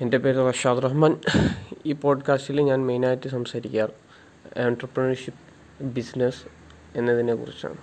എന്റെ പേര് റഷാദ് റഹ്മാൻ. ഈ പോഡ്കാസ്റ്റിൽ ഞാൻ മെയിനായിട്ട് സംസാരിക്കാറ് എന്റർപ്രണർഷിപ്പ് ബിസിനസ് എന്നതിനെ കുറിച്ചാണ്